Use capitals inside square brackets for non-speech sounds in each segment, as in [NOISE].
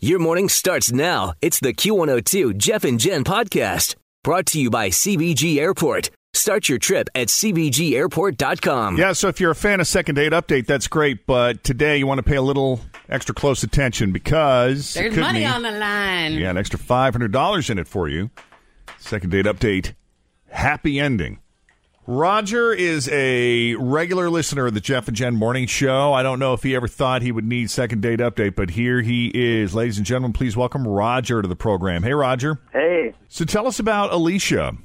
Your morning starts now. It's the Q102 Jeff and Jen podcast brought to you by CVG Airport. Start your trip at CVGAirport.com. Yeah, so if you're a fan of Second Date Update, that's great. But today you want to pay a little extra close attention because it There's could money mean- on the line. Yeah, an extra $500 in it for you. Second Date Update, happy ending. Roger is a regular listener of the Jeff and Jen Morning Show. I don't know if he ever thought he would need Second Date Update, but here he is. Ladies and gentlemen, please welcome Roger to the program. Hey, Roger. Hey, So tell us about Alicia.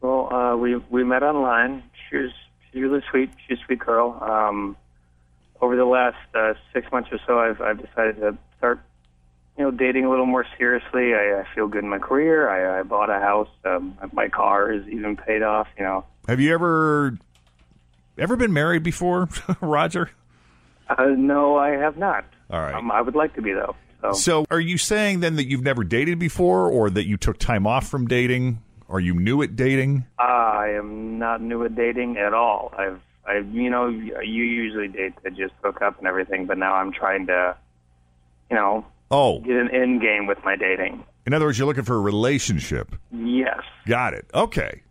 well, uh, we we met online. She was she's really sweet. She's a sweet girl. Um, over the last uh, six months or so, I've I've decided to start, you know, dating a little more seriously. I, I feel good in my career. I, I bought a house. Um, my car is even paid off. You know, Have you ever ever been married before, [LAUGHS] Roger? uh, no, I have not. All right. Um, I would like to be though. So, So, are you saying then that you've never dated before, or that you took time off from dating, Are you new at dating? I am not new at dating at all. I've I you know you usually date to just hook up and everything, but now I'm trying to, you know, Oh, get an end game with my dating. in other words, you're looking for a relationship. Yes. Got it. Okay.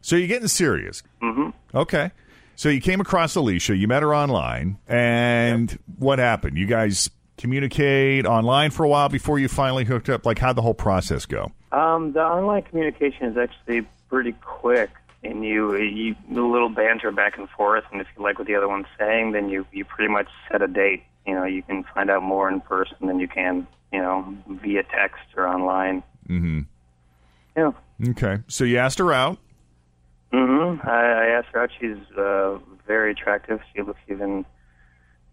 So you're getting serious. Mm-hmm. Okay. So you came across Alicia, you met her online, and what happened? You guys communicate online for a while before you finally hooked up. Like, how'd the whole process go? Um, the online communication is actually pretty quick, and you you a little banter back and forth, and if you like what the other one's saying, then you you pretty much set a date. You know, you can find out more in person than you can, you know, via text or online. Mm-hmm. Yeah. Okay. So you asked her out. Mm-hmm. I, I asked her out. She's uh, very attractive. She looks even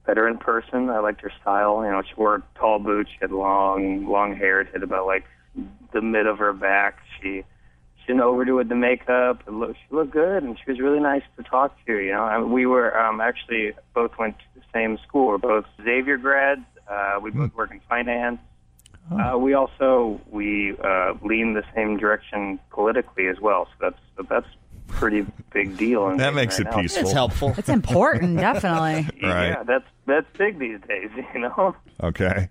better in person. I liked her style. You know, she wore tall boots. She had long, long hair. It hit about like the mid of her back. She she didn't overdo it with the makeup. It looked, she looked good, and she was really nice to talk to. You know, I mean, we were um, actually both went to the same school. We're both Xavier grads. Uh, we both work in finance. Uh, we also we uh, lean the same direction politically as well. So that's that's pretty big deal. in That makes right it now. peaceful. It's helpful. It's important, [LAUGHS] definitely. Right. Yeah, that's that's big these days. [LAUGHS] You know, Okay.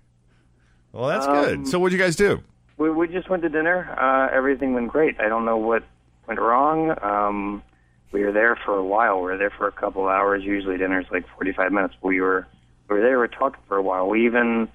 Well, that's Um, good. So what'd you guys do? we we just went to dinner. Uh, everything went great. I don't know what went wrong. Um, we were there for a while. We were there for a couple hours. Usually dinner's like forty five minutes. We were we were there. We were talking for a while. We even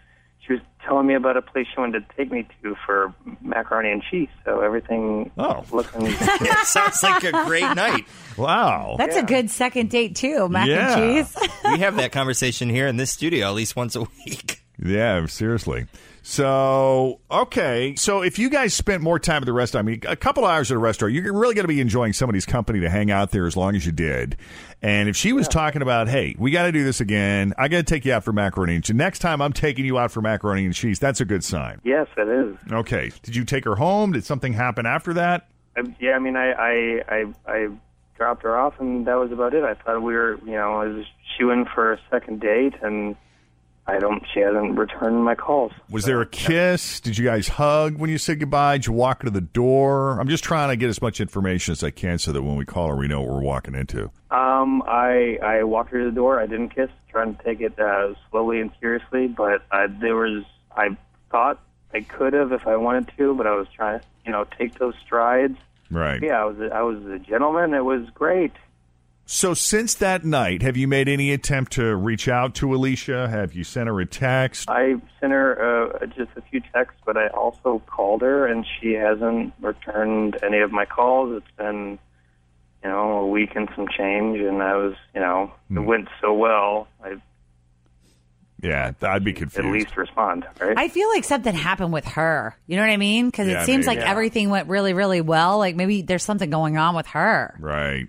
she was telling me about a place she wanted to take me to for macaroni and cheese. So everything Oh. looking [LAUGHS] Sounds like a great night. Wow. That's a good second date too, mac Yeah. and cheese. We have that conversation here in this studio at least once a week. Yeah, seriously. So, okay. So, if you guys spent more time at the restaurant, I mean, a couple hours at a restaurant, you're really going to be enjoying somebody's company to hang out there as long as you did. And if she was talking about, hey, we got to do this again, I got to take you out for macaroni and cheese. Next time I'm taking you out for macaroni and cheese, that's a good sign. yes, it is. Okay. Did you take her home? Did something happen after that? I, yeah, I mean, I, I, I, I dropped her off, and that was about it. I thought we were, you know, I was shooing for a second date, and I don't. She hasn't returned my calls. Was there a kiss? Did you guys hug when you said goodbye? Did you walk her to the door? I'm just trying to get as much information as I can so that when we call her, we know what we're walking into. Um, I, I walked her to the door. I didn't kiss, trying to take it uh, slowly and seriously, but uh, there was. I thought I could have if I wanted to, but I was trying to, you know, take those strides. Right. Yeah, I was. A, I was a gentleman. It was great. So since that night, have you made any attempt to reach out to Alicia? Have you sent her a text? I sent her uh, just a few texts, but I also called her, and she hasn't returned any of my calls. It's been, you know, a week and some change, and I was, you know, Hmm. it went so well. I Yeah, I'd be confused. at least respond, right? I feel like something happened with her. You know what I mean? Because Yeah, it seems maybe. like Yeah. everything went really, really well. Like maybe there's something going on with her. Right.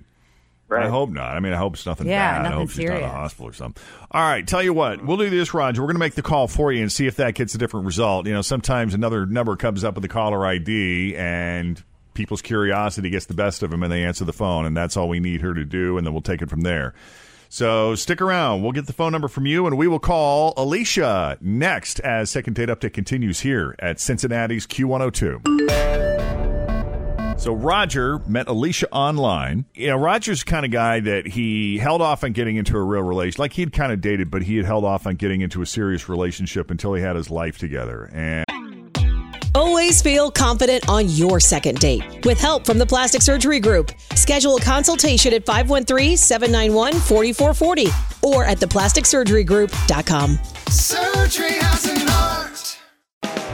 Right. I hope not. I mean, I hope it's nothing Yeah, bad. I nothing hope she's not in serious. a hospital or something. All right, tell you what, we'll do this, Roger. We're going to make the call for you and see if that gets a different result. You know, sometimes another number comes up with the caller ID and people's curiosity gets the best of them and they answer the phone, and that's all we need her to do, and then we'll take it from there. So stick around. We'll get the phone number from you, and we will call Alicia next as Second Date Update continues here at Cincinnati's Q102. So Roger met Alicia online. You know, Roger's the kind of guy that he held off on getting into a real relation. Like he'd kind of dated, but he had held off on getting into a serious relationship until he had his life together. And Always feel confident on your second date. With help from the Plastic Surgery Group, schedule a consultation at 513-791-4440 or at theplasticsurgerygroup.com. Surgery has an art.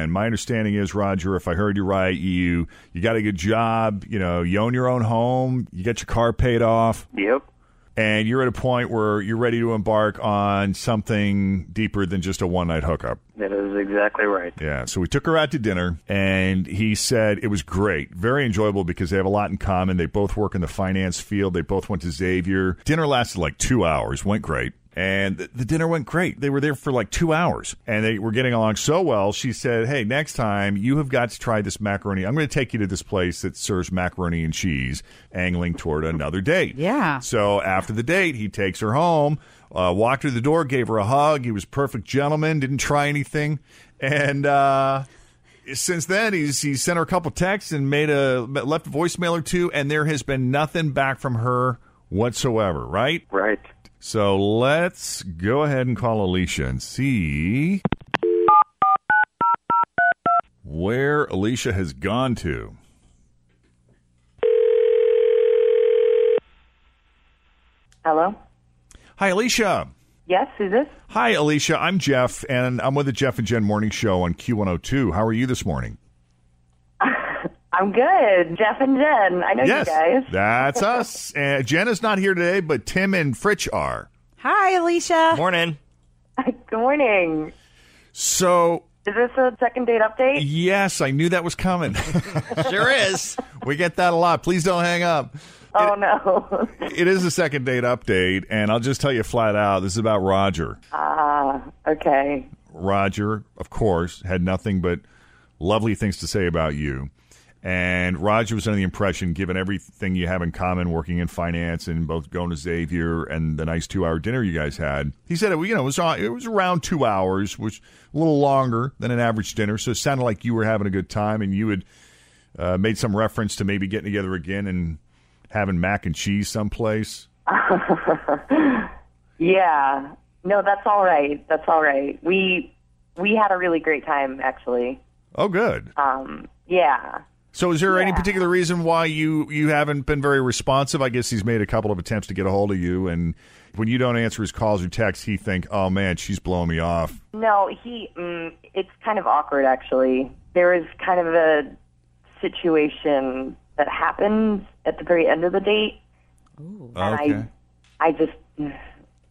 And my understanding is, Roger, if I heard you right, you you got a good job. You know, you own your own home. You got your car paid off. Yep. and you're at a point where you're ready to embark on something deeper than just a one night hookup. That is exactly right. Yeah, so we took her out to dinner, and he said it was great, very enjoyable because they have a lot in common. They both work in the finance field. They both went to Xavier. Dinner lasted like two hours, went great. And the, the dinner went great. They were there for like two hours and they were getting along so well. She said, Hey, next time you have got to try this macaroni. I'm going to take you to this place that serves macaroni and cheese, angling toward another date. Yeah. So after the date, he takes her home, uh, walked her to the door, gave her a hug. He was perfect gentleman, didn't try anything. And, uh, since then, he's he sent her a couple texts and made a left a voicemail or two, and there has been nothing back from her whatsoever. Right? Right. So let's go ahead and call Alicia and see where Alicia has gone to. Hello? Hi, Alicia. Yes, who's this? Hi, Alicia. I'm Jeff, and I'm with the Jeff and Jen Morning Show on Q102. How are you this morning? I'm good. Jeff and Jen. I know yes, you guys. that's [LAUGHS] us. Uh, Jen is not here today, but Tim and Fritch are. Hi, Alicia. Morning. [LAUGHS] Good morning. So, Is this a second date update? yes, I knew that was coming. [LAUGHS] Sure is. we get that a lot. Please don't hang up. Oh, no. It is a second date update, and I'll just tell you flat out this is about Roger. Ah, okay. Roger, of course, had nothing but lovely things to say about you. And Roger was under the impression, given everything you have in common, working in finance and both going to Xavier and the nice two-hour dinner you guys had, he said it. You know, it was it was around two hours, which a little longer than an average dinner. So it sounded like you were having a good time, and you had uh, made some reference to maybe getting together again and having mac and cheese someplace. [LAUGHS] Yeah. No, that's all right. That's all right. We we had a really great time actually. Oh, good. Um, yeah. So, is there any particular reason why you you haven't been very responsive? I guess he's made a couple of attempts to get a hold of you, and when you don't answer his calls or texts, he think, "Oh man, she's blowing me off." No, he. Mm, it's kind of awkward, actually. There was kind of a situation that happened at the very end of the date, and Okay. I, I just,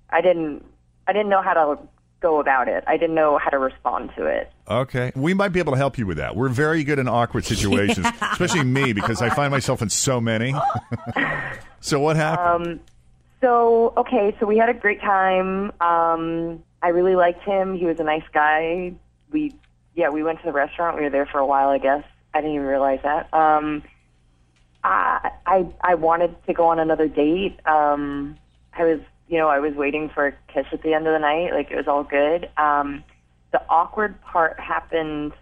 I didn't, I didn't know how to go about it. I didn't know how to respond to it. Okay, we might be able to help you with that. We're very good in awkward situations, [LAUGHS] especially me because I find myself in so many. [LAUGHS] so, what happened? So, okay, so we had a great time. Um, I really liked him. He was a nice guy. We, yeah, we went to the restaurant. We were there for a while, I guess. I didn't even realize that. Um, I, I, I wanted to go on another date. Um, I was, you know, I was waiting for a kiss at the end of the night. Like it was all good. Um, the awkward part happened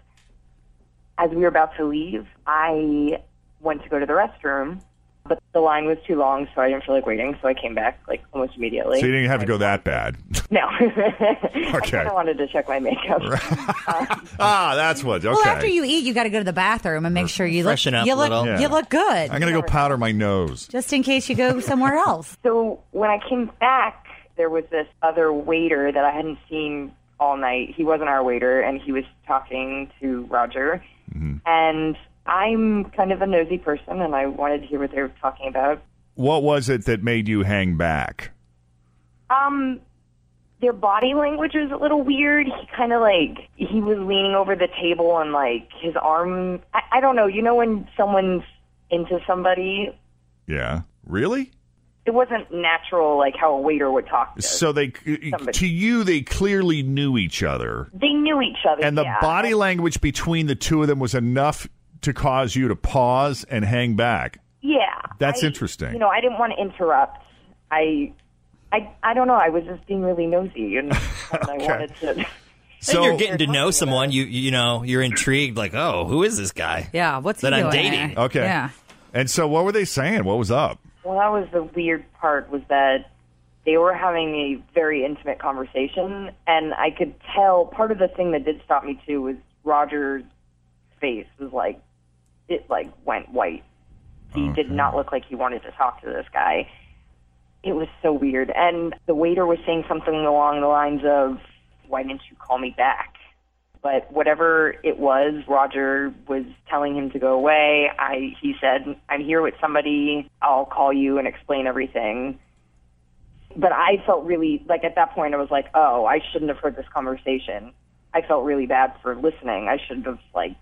as we were about to leave. I went to go to the restroom, but the line was too long, so I didn't feel like waiting. So I came back like almost immediately. So you didn't have to go that bad. [LAUGHS] No. [LAUGHS] I Okay. kind of wanted to check my makeup. [LAUGHS] Um, ah, that's what. Okay. Well, after you eat, you got to go to the bathroom and make uh, sure you look up you look little. Yeah. you look good. I'm gonna go powder my nose. just in case you go somewhere else. So when I came back, there was this other waiter that I hadn't seen all night. He wasn't our waiter, and he was talking to Roger. Mm-hmm. And I'm kind of a nosy person, and I wanted to hear what they were talking about. What was it that made you hang back? Um, their body language was a little weird. He kind of like he was leaning over the table and like his arm. I, I don't know. You know when someone's into somebody, Yeah. Really? it wasn't natural like how a waiter would talk. To So they, to you, they clearly knew each other, They knew each other, and the yeah. body language between the two of them was enough to cause you to pause and hang back. Yeah, That's I- interesting. You know, I didn't want to interrupt. I, I, I don't know. I was just being really nosy, and, [LAUGHS] and I wanted to. [LAUGHS] So you're getting to know someone. You you know you're intrigued. Like, oh, who is this guy? Yeah, what's that he I'm doing dating? there? Okay. Yeah. And so, what were they saying? What was up? Well, that was the weird part was that they were having a very intimate conversation, and I could tell part of the thing that did stop me too was Roger's face was like it like went white. He did mm-hmm. not look like he wanted to talk to this guy. It was so weird, and the waiter was saying something along the lines of, "Why didn't you call me back?" But whatever it was, Roger was telling him to go away. I he said, "I'm here with somebody. I'll call you and explain everything." But I felt really like at that point I was like, "Oh, I shouldn't have heard this conversation." I felt really bad for listening. I should have like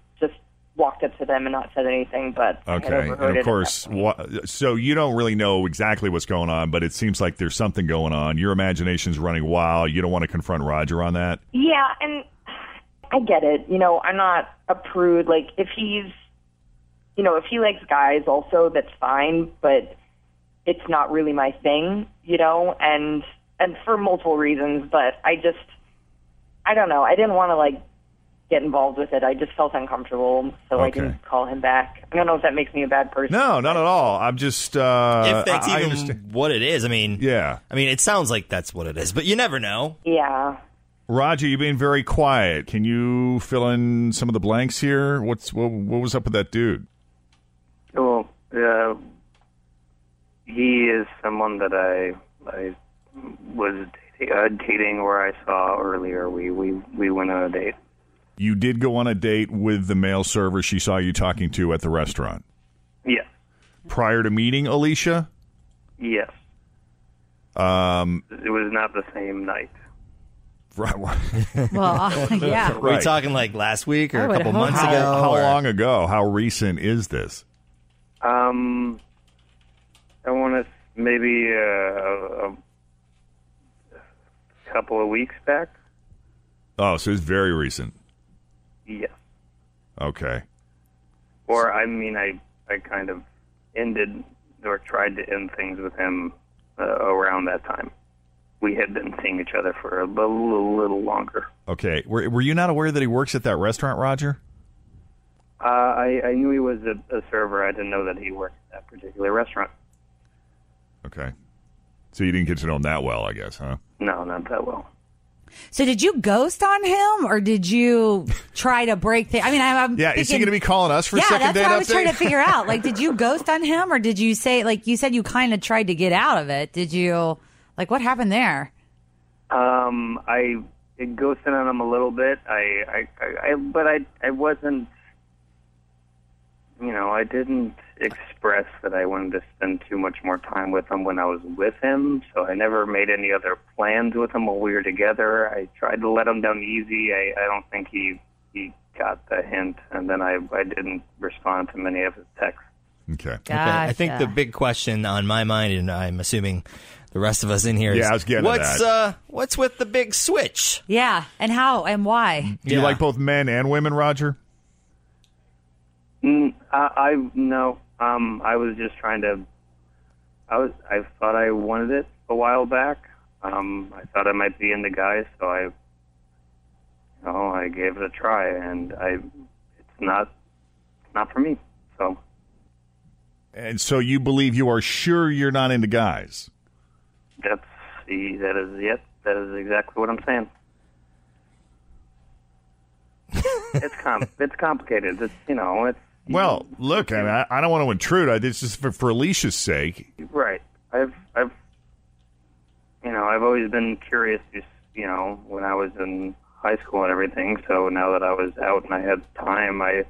walked up to them and not said anything. But Okay. And of course, wha- so you don't really know exactly what's going on, but it seems like there's something going on. Your imagination's running wild. You don't want to confront Roger on that. Yeah, and I get it. You know, I'm not a prude. Like, if he's, you know, if he likes guys also, that's fine, but it's not really my thing, you know, and, and for multiple reasons, but I just, I don't know. I didn't want to, like, get involved with it. I just felt uncomfortable, so I Okay. didn't call him back. I don't know if that makes me a bad person. No, not at all. I'm just. Uh, if that's I- I even understand. what it is, I mean, Yeah. I mean, it sounds like that's what it is, but you never know. Yeah. Roger, you've been very quiet. Can you fill in some of the blanks here? What's what, what was up with that dude? Well, uh, he is someone that I I was dating, uh, dating where I saw earlier. We we we went on a date. You did go on a date with the male server she saw you talking to at the restaurant Yes, prior to meeting Alicia. yes. Um, It was not the same night. right. [LAUGHS] Well, uh, [LAUGHS] yeah. Were we talking like last week or I a couple hope months How, ago? how or- long ago? How recent is this? Um, I want to maybe uh, a, a couple of weeks back. Oh, so it's very recent. Yes. Okay. Or I mean, I I kind of ended or tried to end things with him uh, around that time. We had been seeing each other for a little, little longer. Okay. Were, were you not aware that he works at that restaurant, Roger? Uh, I, I knew he was a, a server. I didn't know that he worked at that particular restaurant. Okay. So you didn't get to know him that well, I guess, huh? No, not that well. So did you ghost on him, or did you try to break the? I mean, I, I'm Yeah, is he going to be calling us for yeah, second that's date what I was update? trying to figure out. Like, did you [LAUGHS] ghost on him, or did you say like you said you kind of tried to get out of it? Did you like what happened there? Um, I it ghosted on him a little bit. I, I, I, I but I, I wasn't. You know, I didn't express that I wanted to spend too much more time with him when I was with him. So I never made any other plans with him while we were together. I tried to let him down easy. I, I don't think he he got the hint, and then I, I didn't respond to many of his texts. Okay. Okay. I think the big question on my mind, and I'm assuming the rest of us in here, Yeah, I was getting to what's that. uh what's with the big switch? Yeah, and how and why? Do you like both men and women, Roger? Mm, I, I no. Um, I was just trying to I was I thought I wanted it a while back. Um, I thought I might be into guys, so I, you know, I gave it a try, and I, it's not, not for me. So And so you believe you are sure you're not into guys? that's the that is it. That is exactly what I'm saying. [LAUGHS] it's com it's complicated. It's you know it's Well, look, I, mean, I, I don't want to intrude. I, this is for, for Alicia's sake. Right. I've I've you know, I've always been curious just you know, when I was in high school and everything, so now that I was out and I had time I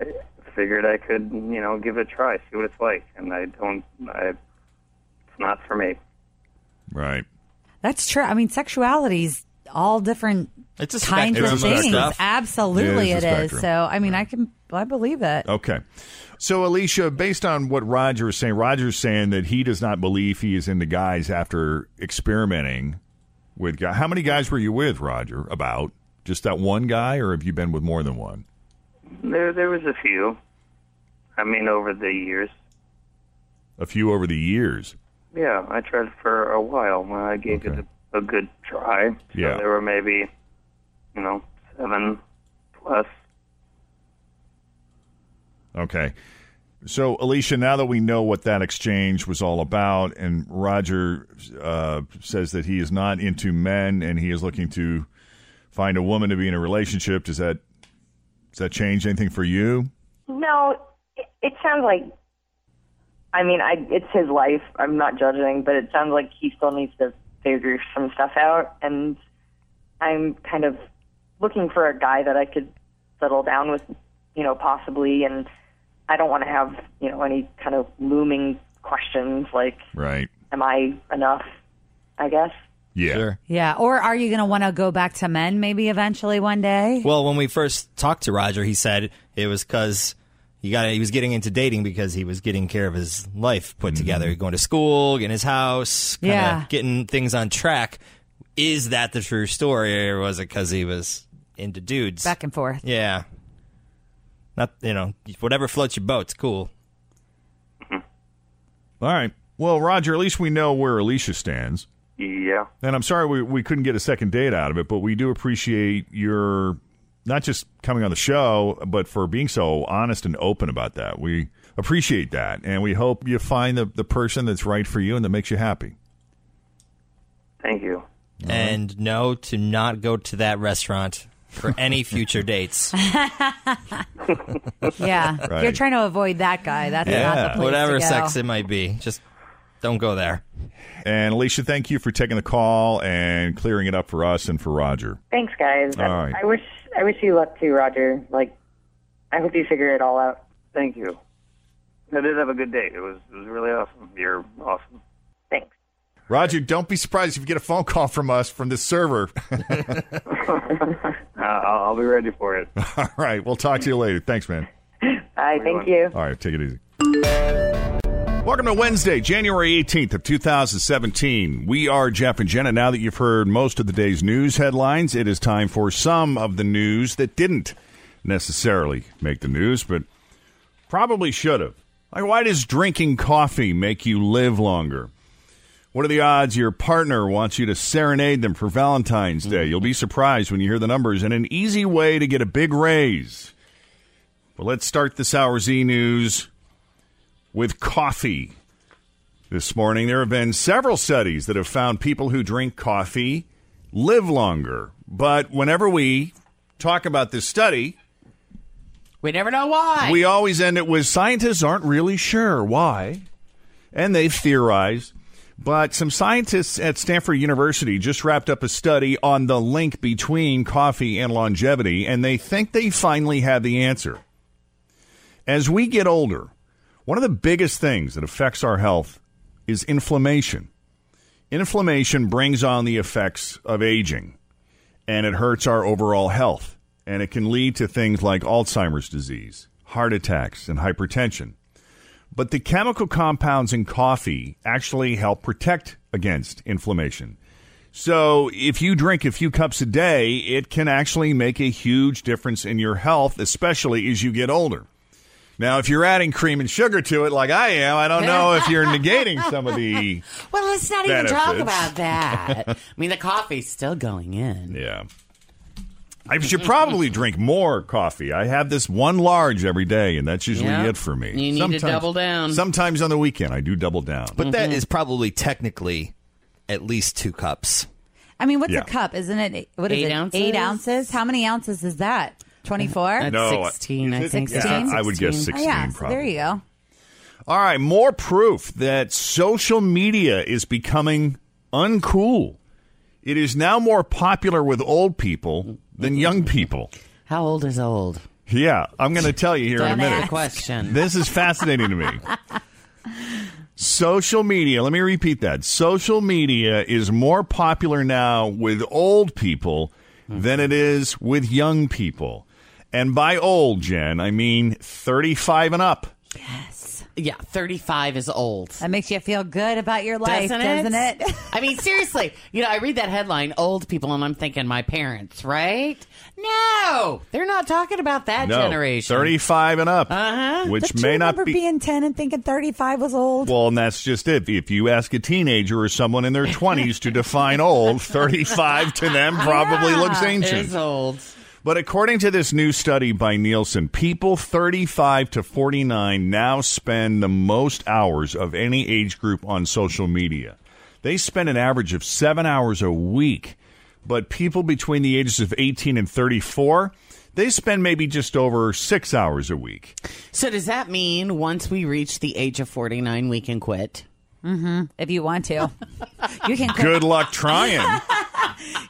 I figured I could, you know, give it a try, see what it's like. And I don't I it's not for me. Right. That's true. I mean, sexuality's all different It's a kinds of of things. stuff. Absolutely, It is it a is. spectrum. So, I mean, I can, I believe it. Okay. So, Alicia, based on what Roger is saying, Roger's saying that he does not believe he is into guys after experimenting with guys. How many guys were you with, Roger? About just that one guy, or have you been with more than one? There there was a few. I mean over the years. A few over the years. Yeah, I tried for a while. I gave it a, a good try. So Yeah. there were maybe, you know, seven plus. Okay. So, Alicia, now that we know what that exchange was all about, and Roger uh, says that he is not into men and he is looking to find a woman to be in a relationship, does that does that change anything for you? No, it, it sounds like. I mean, I it's his life. I'm not judging, but it sounds like he still needs to figure some stuff out, and I'm kind of looking for a guy that I could settle down with, you know, possibly, and I don't want to have, you know, any kind of looming questions like, Right. am I enough? I guess. Yeah. Yeah. Or are you going to want to go back to men maybe eventually one day? Well, when we first talked to Roger, he said it was because he got he was getting into dating because he was getting care of his life put mm-hmm. together, going to school, getting his house, kinda Yeah. getting things on track. Is that the true story, or was it because he was into dudes? Back and forth. Yeah. Not you know whatever floats your boat's cool. Mm-hmm. All right. Well, Roger, at least we know where Alicia stands. Yeah. And I'm sorry we, we couldn't get a second date out of it, but we do appreciate your not just coming on the show, but for being so honest and open about that. We appreciate that. And we hope you find the, the person that's right for you and that makes you happy. Thank you. And no, to not go to that restaurant for any future [LAUGHS] dates. [LAUGHS] Yeah. Right. You're trying to avoid that guy. That's not the place whatever to go. sex it might be, just don't go there. And Alicia, thank you for taking the call and clearing it up for us and for Roger. Thanks, guys. All right. I wish I wish you luck too, Roger. Like, I hope you figure it all out. Thank you. I did have a good date. It was it was really awesome. You're awesome. Thanks. Roger, don't be surprised if you get a phone call from us from this server. [LAUGHS] Uh, I'll, I'll be ready for it. All right. We'll talk to you later. Thanks, man. Bye. Thank you. All right, take it easy. Welcome to Wednesday, January 18th of 2017. We are Jeff and Jenna. Now that you've heard most of the day's news headlines, it is time for some of the news that didn't necessarily make the news, but probably should have. Like, why does drinking coffee make you live longer? What are the odds your partner wants you to serenade them for Valentine's Day? You'll be surprised when you hear the numbers and an easy way to get a big raise. But let's start this hour's e news with coffee. This morning, there have been several studies that have found people who drink coffee live longer. But whenever we talk about this study, We never know why. we always end it with scientists aren't really sure why. And they've theorized. But some scientists at Stanford University just wrapped up a study on the link between coffee and longevity, and they think they finally have the answer. As we get older, one of the biggest things that affects our health is inflammation. Inflammation brings on the effects of aging, and it hurts our overall health, and it can lead to things like Alzheimer's disease, heart attacks, and hypertension. But the chemical compounds in coffee actually help protect against inflammation. So if you drink a few cups a day, it can actually make a huge difference in your health, especially as you get older. Now, if you're adding cream and sugar to it, like I am, I don't know if you're negating some of the. [LAUGHS] Well, let's not even talk about [LAUGHS] that. I mean, the coffee's still going in. Yeah. I should probably drink more coffee. I have this one large every day, and that's usually Yeah. it for me. You need to double down. Sometimes on the weekend, I do double down. But that mm-hmm. is probably technically at least two cups. I mean, what's Yeah. a cup? Isn't it? What is Eight it? ounces? Eight ounces. How many ounces is that? Twenty four. No, 16, I is it- think. yeah, 16? I would guess 16. 16. yeah. So probably. there you go. All right, more proof that social media is becoming uncool. It is now more popular with old people than mm-hmm. young people. How old is old? Yeah, I'm going to tell you here in a minute. ask question. This is fascinating to me. Social media, let me repeat that. Social media is more popular now with old people than it is with young people. And by old, Jen, I mean 35 and up. Yes. Yeah, 35 is old. That makes you feel good about your life, Doesn't doesn't, it? it? [LAUGHS] I mean, seriously, you know, I read that headline, old people, and I'm thinking my parents, right? No, they're not talking about that no, generation. 35 and up, Uh-huh. which Don't may you not remember be. being ten and thinking thirty five was old? well, and that's just it. If you ask a teenager or someone in their 20s to define old, 35 to them probably [LAUGHS] looks ancient. It's old. But according to this new study by Nielsen, people 35 to 49 now spend the most hours of any age group on social media. They spend an average of seven hours a week. But people between the ages of 18 and 34, they spend maybe just over six hours a week. So does that mean once we reach the age of 49, we can quit? Mm-hmm. If you want to, [LAUGHS] you can. Quit. Good luck trying. [LAUGHS]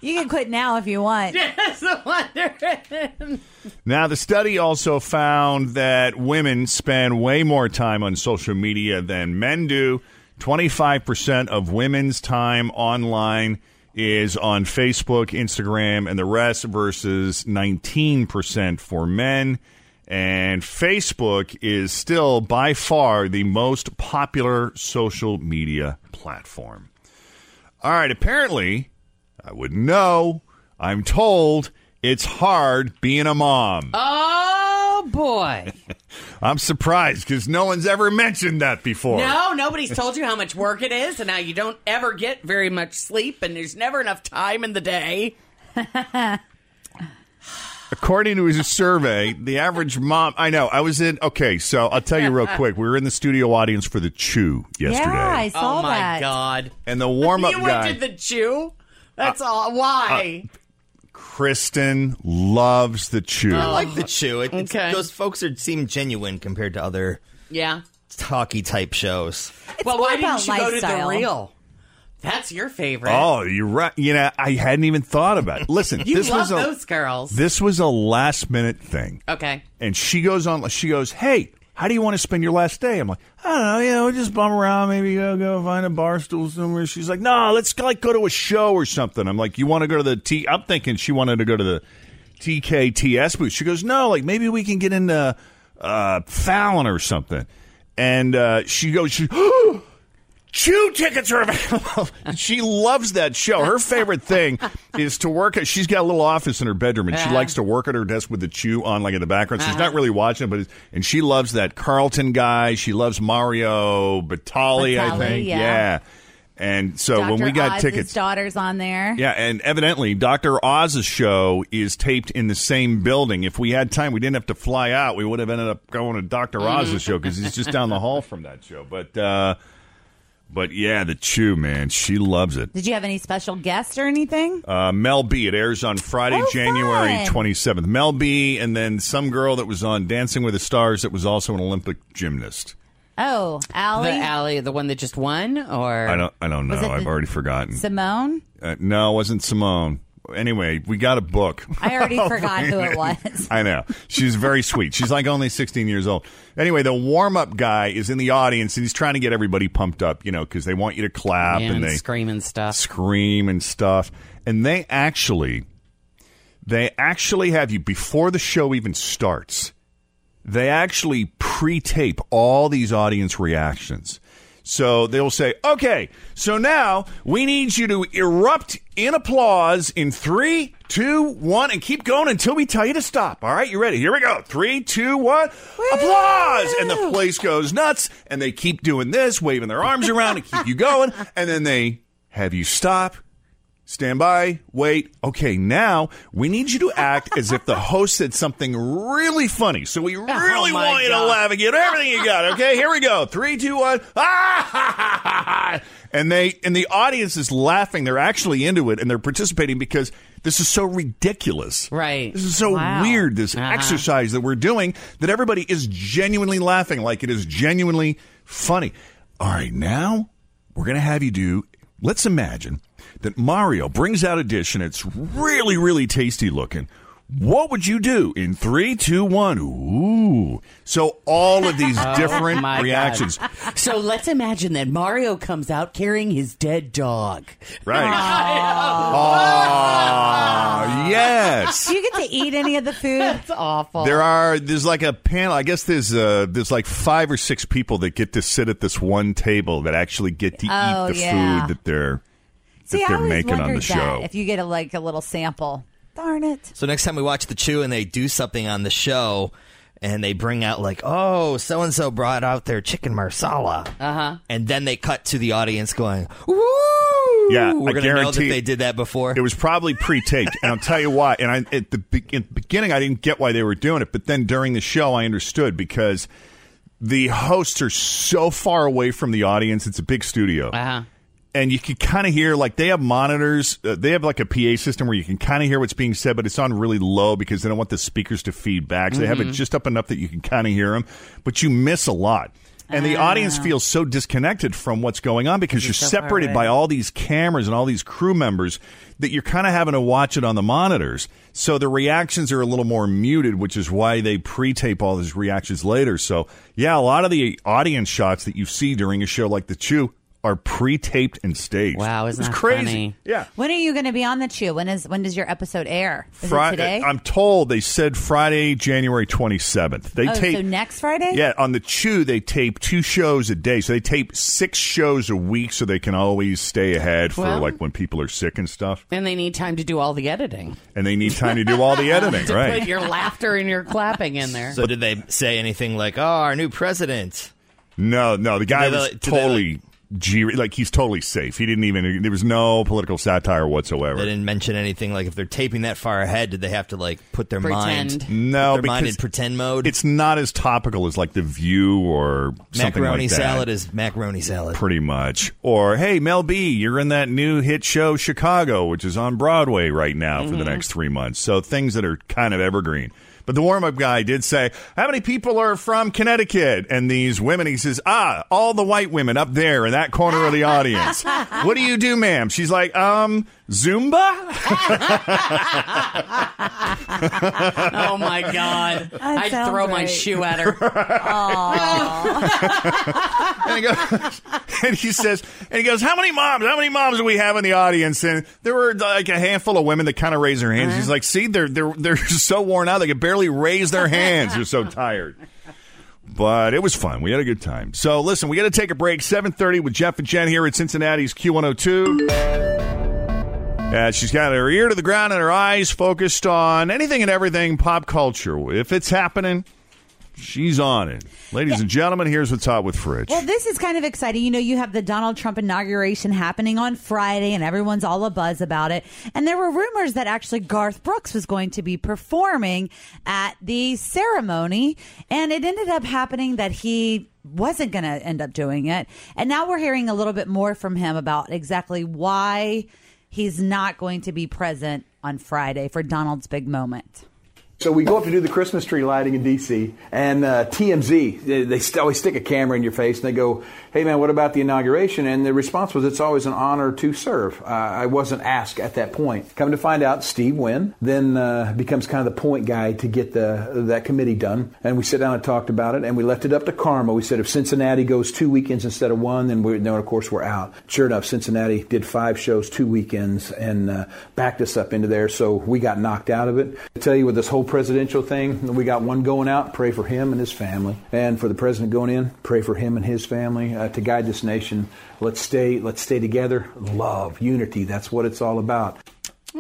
You can quit now if you want. [LAUGHS] Yes, no wonder. Now, the study also found that women spend way more time on social media than men do. 25% of women's time online is on Facebook, Instagram, and the rest versus 19% for men. And Facebook is still by far the most popular social media platform. All right, apparently, I wouldn't know. I'm told it's hard being a mom. [LAUGHS] Oh, boy. [LAUGHS] I'm surprised because no one's ever mentioned that before. No, nobody's told you how much work it is, and now you don't ever get very much sleep, and there's never enough time in the day. [SIGHS] According to his survey, the average mom. I know. I was in. Okay, so I'll tell you real [LAUGHS] quick. We were in the studio audience for the Chew yesterday, Yeah, I saw oh, my that. God. and the warm up you guy, went to the Chew? That's all. Why? Uh, Kristen, loves the Chew. I like the chew. It, it's- Okay. Those folks are seem genuine compared to other yeah. talky type shows. well, why about didn't you go to the real? That's your favorite. Oh, you're right. You know, I hadn't even thought about it. Listen, [LAUGHS] you this love was a those girls. this was a last minute thing. okay. And she goes on, she goes, Hey, how do you want to spend your last day? I'm like, I don't know, you know, just bum around, maybe go, go find a bar stool somewhere. She's like, No, let's like go to a show or something. I'm like, You want to go to the T? I'm thinking she wanted to go to the TKTS booth. She goes, No, like maybe we can get into uh, Fallon or something. And uh, she goes, she, [GASPS] Chew tickets are available. [LAUGHS] she loves that show. Her favorite thing is to work at. She's got a little office in her bedroom, and she Uh-huh. likes to work at her desk with the Chew on, like in the background. So she's Uh-huh. not really watching, it, but and she loves that Carlton guy. She loves Mario Batali, I think. yeah. And so when we got Oz's tickets, daughter's on there. yeah, and evidently Dr. Oz's show is taped in the same building. If we had time, we didn't have to fly out. We would have ended up going to Dr. Oz's show because he's just down the hall from that show. But uh, but yeah, the Chew man, she loves it. Did you have any special guests or anything? Uh, Mel B. It airs on Friday, Oh, January 27th. Mel B. And then some girl that was on Dancing with the Stars that was also an Olympic gymnast. Oh, Allie, The alley, the one that just won, or I don't. I don't know. I've the- already forgotten. Simone. Uh, no, it wasn't Simone. Anyway, we got a book. I already [LAUGHS] forgot who it was. I know. She's very [LAUGHS] sweet. She's like only 16 years old. Anyway, the warm up guy is in the audience and he's trying to get everybody pumped up, you know, because they want you to clap Yeah, and and they screaming stuff. scream and stuff. And they actually, they actually have you before the show even starts. They actually pre tape all these audience reactions. So they'll say, okay, so now we need you to erupt in applause in three, two, one, and keep going until we tell you to stop. All right, you ready? Here we go. Three, two, one, applause! And the place goes nuts, and they keep doing this, waving their arms around and keep you going, and then they have you stop. Stand by, wait. Okay, now we need you to act as if the host said something really funny. So we [LAUGHS] really my want you to laugh and give everything you got. Okay, here we go. Three, two, one. Ah, ha, ha, ha, ha. And they and the audience is laughing. They're actually into it and they're participating because this is so ridiculous. Right. This is so Wow. weird. This Uh-huh. exercise that we're doing that everybody is genuinely laughing like it is genuinely funny. All right, now we're going to have you do. Let's imagine that Mario brings out a dish and it's really, really tasty looking. What would you do in three, two, one? Ooh! So all of these [LAUGHS] Oh, different God. reactions, So let's imagine that Mario comes out carrying his dead dog. right? [LAUGHS] Oh, [LAUGHS] yes. Do you get to eat any of the food? That's awful. There are there's like a panel. I guess there's uh there's like five or six people that get to sit at this one table that actually get to Oh, eat the yeah. food that they're See, that I they're making on the show. that if you get a, like a little sample. Darn it. So next time we watch the Chew and they do something on the show, and they bring out like, oh, so and so brought out their chicken marsala, Uh huh. and then they cut to the audience going, "Woo!" Yeah, we're I gonna know that guarantee- they did that before. It was probably pre-taped, and I'll tell you why. And I, at the be- in the beginning, I didn't get why they were doing it, but then during the show, I understood because the hosts are so far away from the audience. It's a big studio, Uh huh. And you can kind of hear like they have monitors. Uh, they have like a PA system where you can kind of hear what's being said, but it's on really low because they don't want the speakers to feed back. So they have it just up enough that you can kind of hear them, but you miss a lot. And the audience feels so disconnected from what's going on because you're, so separated by all these cameras and all these crew members that you're kind of having to watch it on the monitors. So the reactions are a little more muted, which is why they pre-tape all these reactions later. So yeah, a lot of the audience shots that you see during a show like The Chew are pre-taped and staged. Wow, isn't it's that crazy? funny? Yeah. When are you going to be on the chew? When is when does your episode air? Is Fri- it today? I'm told they said Friday, January 27th. They oh, tape so next Friday? Yeah, on the Chew, they tape two shows a day. So they tape six shows a week so they can always stay ahead for Well- like when people are sick and stuff. And they need time to do all the editing. And they need time to do all the [LAUGHS] editing, to right? put your laughter and your clapping in there. so did they say anything like, "Oh, our new president"? No, no, the guy they, was like- do they, totally G, like he's totally safe. He didn't even. There was no political satire whatsoever. They didn't mention anything like if they're taping that far ahead, did they have to like put their Pretend. mind, No, their mind in pretend mode? It's not as topical as like The View or something macaroni like salad is macaroni salad. pretty much. Or hey, Mel B, you're in that new hit show Chicago, which is on Broadway right now for the Mm-hmm. next three months. So things that are kind of evergreen. But the warm up guy did say, How many people are from Connecticut? And these women, he says, Ah, all the white women up there in that corner of the audience. [LAUGHS] what do you do, ma'am? She's like, Um, Zumba? oh my god! [LAUGHS] I'd sounds throw my right. shoe at her. and, he goes, and he says, and he goes, how many moms? How many moms do we have in the audience? And there were like a handful of women that kind of raised their hands. He's uh-huh. like, see, they're they're they're [LAUGHS] so worn out they could barely raise their hands. They're so tired. But it was fun. We had a good time. So listen, we got to take a break. Seven thirty with Jeff and Jen here at Cincinnati's Q one hundred two. Uh, she's got her ear to the ground and her eyes focused on anything and everything pop culture. If it's happening, she's on it. Ladies and gentlemen, here's what's hot with Fridge. Well, this is kind of exciting. You know, you have the Donald Trump inauguration happening on Friday, and everyone's all a buzz about it. And there were rumors that actually Garth Brooks was going to be performing at the ceremony, and it ended up happening that he wasn't going to end up doing it. And now we're hearing a little bit more from him about exactly why he's not going to be present on Friday for Donald's big moment. So we go up to do the Christmas tree lighting in D.C. and uh, TMZ, they, they always stick a camera in your face and they go, "Hey man, what about the inauguration?" And the response was, "It's always an honor to serve." Uh, I wasn't asked at that point. Come to find out, Steve Wynn then uh, becomes kind of the point guy to get the that committee done. And we sit down and talked about it, and we left it up to karma. We said if Cincinnati goes two weekends instead of one, then we then of course we're out. Sure enough, Cincinnati did five shows, two weekends, and uh, backed us up into there. So we got knocked out of it. I tell you, with this whole presidential thing. We got one going out. Pray for him and his family, and for the president going in. Pray for him and his family uh, to guide this nation. Let's stay. Let's stay together. Love, unity. That's what it's all about.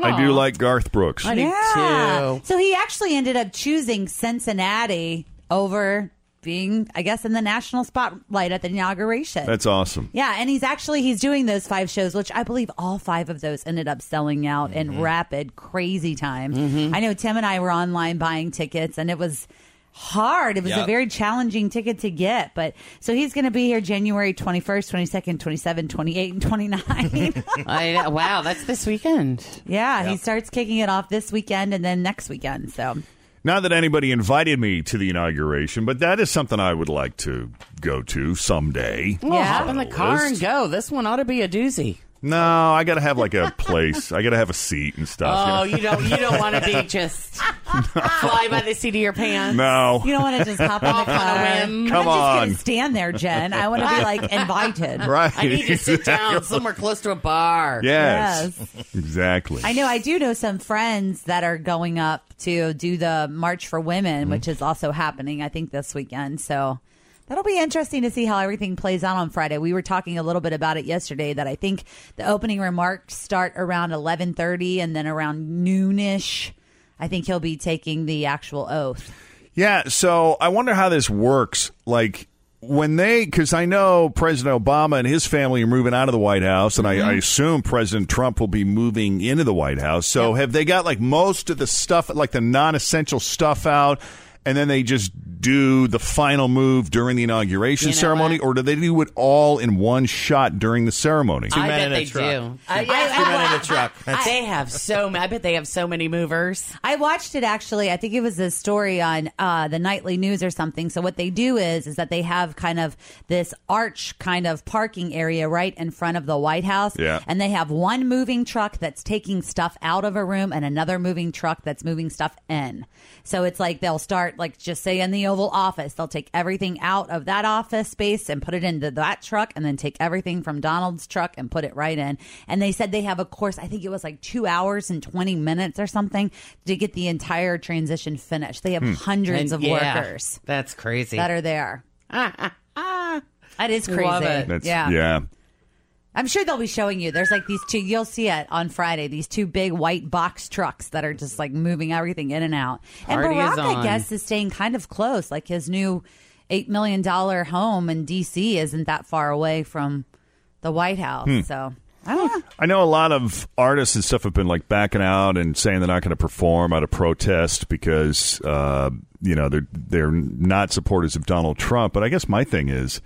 I do like Garth Brooks. I yeah. So he actually ended up choosing Cincinnati over being, I guess, in the national spotlight at the inauguration. That's awesome. Yeah, and he's actually he's doing those five shows, which I believe all five of those ended up selling out Mm-hmm. in rapid, crazy time. I know Tim and I were online buying tickets, and it was hard. It was a very challenging ticket to get. But so he's going to be here January twenty first, twenty second, twenty seven, twenty eight, and twenty nine. [LAUGHS] I, wow, that's this weekend. yeah, he starts kicking it off this weekend and then next weekend. So Not that anybody invited me to the inauguration, but that is something I would like to go to someday. Well, hop in the car and go. This one ought to be a doozy. No, I got to have like a place. I got to have a seat and stuff. Oh, you know? you don't you don't want to be [LAUGHS] just fly by the seat of your pants. No. you don't want to just hop on the Off on a car. whim. Come I'm just on. going to stand there, Jen. I want to be like invited. [LAUGHS] Right. I need to sit down [LAUGHS] somewhere close to a bar. Yes. Exactly. I know. I do know some friends that are going up to do the March for Women, Mm-hmm. which is also happening, I think, this weekend. So that'll be interesting to see how everything plays out on Friday. We were talking a little bit about it yesterday. That I think the opening remarks start around eleven thirty, and then around noonish, I think he'll be taking the actual oath. Yeah, so I wonder how this works. Like when they, because I know President Obama and his family are moving out of the White House, and I, mm-hmm. I assume President Trump will be moving into the White House. So have they got like most of the stuff, like the non-essential stuff out? And then they just do the final move during the inauguration You know ceremony, what? or do they do it all in one shot during the ceremony? Two I men bet in a they truck. do. I, Two men in a truck. That's- they have so. ma- I bet they have so many movers. I watched it actually. I think it was a story on uh, the nightly news or something. So what they do is is that they have kind of this arch kind of parking area right in front of the White House. Yeah. And they have one moving truck that's taking stuff out of a room and another moving truck that's moving stuff in. So it's like they'll start like just say in the Oval Office, they'll take everything out of that office space and put it into that truck and then take everything from Donald's truck and put it right in. And they said they have a course, I think it was like two hours and 20 minutes or something to get the entire transition finished. They have hmm. hundreds And of yeah, workers That's crazy. that are there. [LAUGHS] Ah, ah, ah. That is crazy. Love it. That's, yeah. yeah. I'm sure they'll be showing you. There's like these two, you'll see it on Friday, these two big white box trucks that are just like moving everything in and out. And Party is Barack, I guess, is staying kind of close. Like his new $8 million home in D.C. isn't that far away from the White House. Hmm. So I don't know. I know a lot of artists and stuff have been like backing out and saying they're not going to perform out of protest because uh, you know they're they're not supporters of Donald Trump. But I guess my thing is,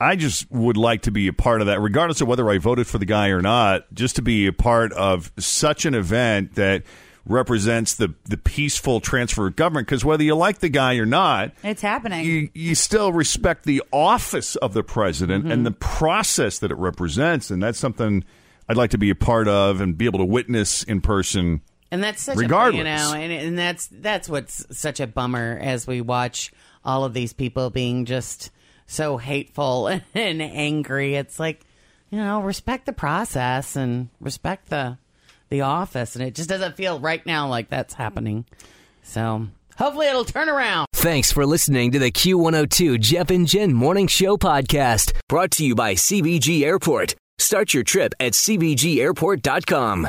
I just would like to be a part of that, regardless of whether I voted for the guy or not. Just to be a part of such an event that represents the the peaceful transfer of government. Because whether you like the guy or not, It's happening. you, you still respect the office of the president Mm-hmm. and the process that it represents, and that's something I'd like to be a part of and be able to witness in person. And that's such Regardless. a you know, and, and that's that's what's such a bummer as we watch all of these people being just so hateful [LAUGHS] and angry. It's like, you know, respect the process and respect the the office, and it just doesn't feel right now like that's happening. So hopefully it'll turn around. Thanks for listening to the Q102 Jeff and Jen Morning Show podcast, brought to you by CVG Airport. Start your trip at CVGAirport.com.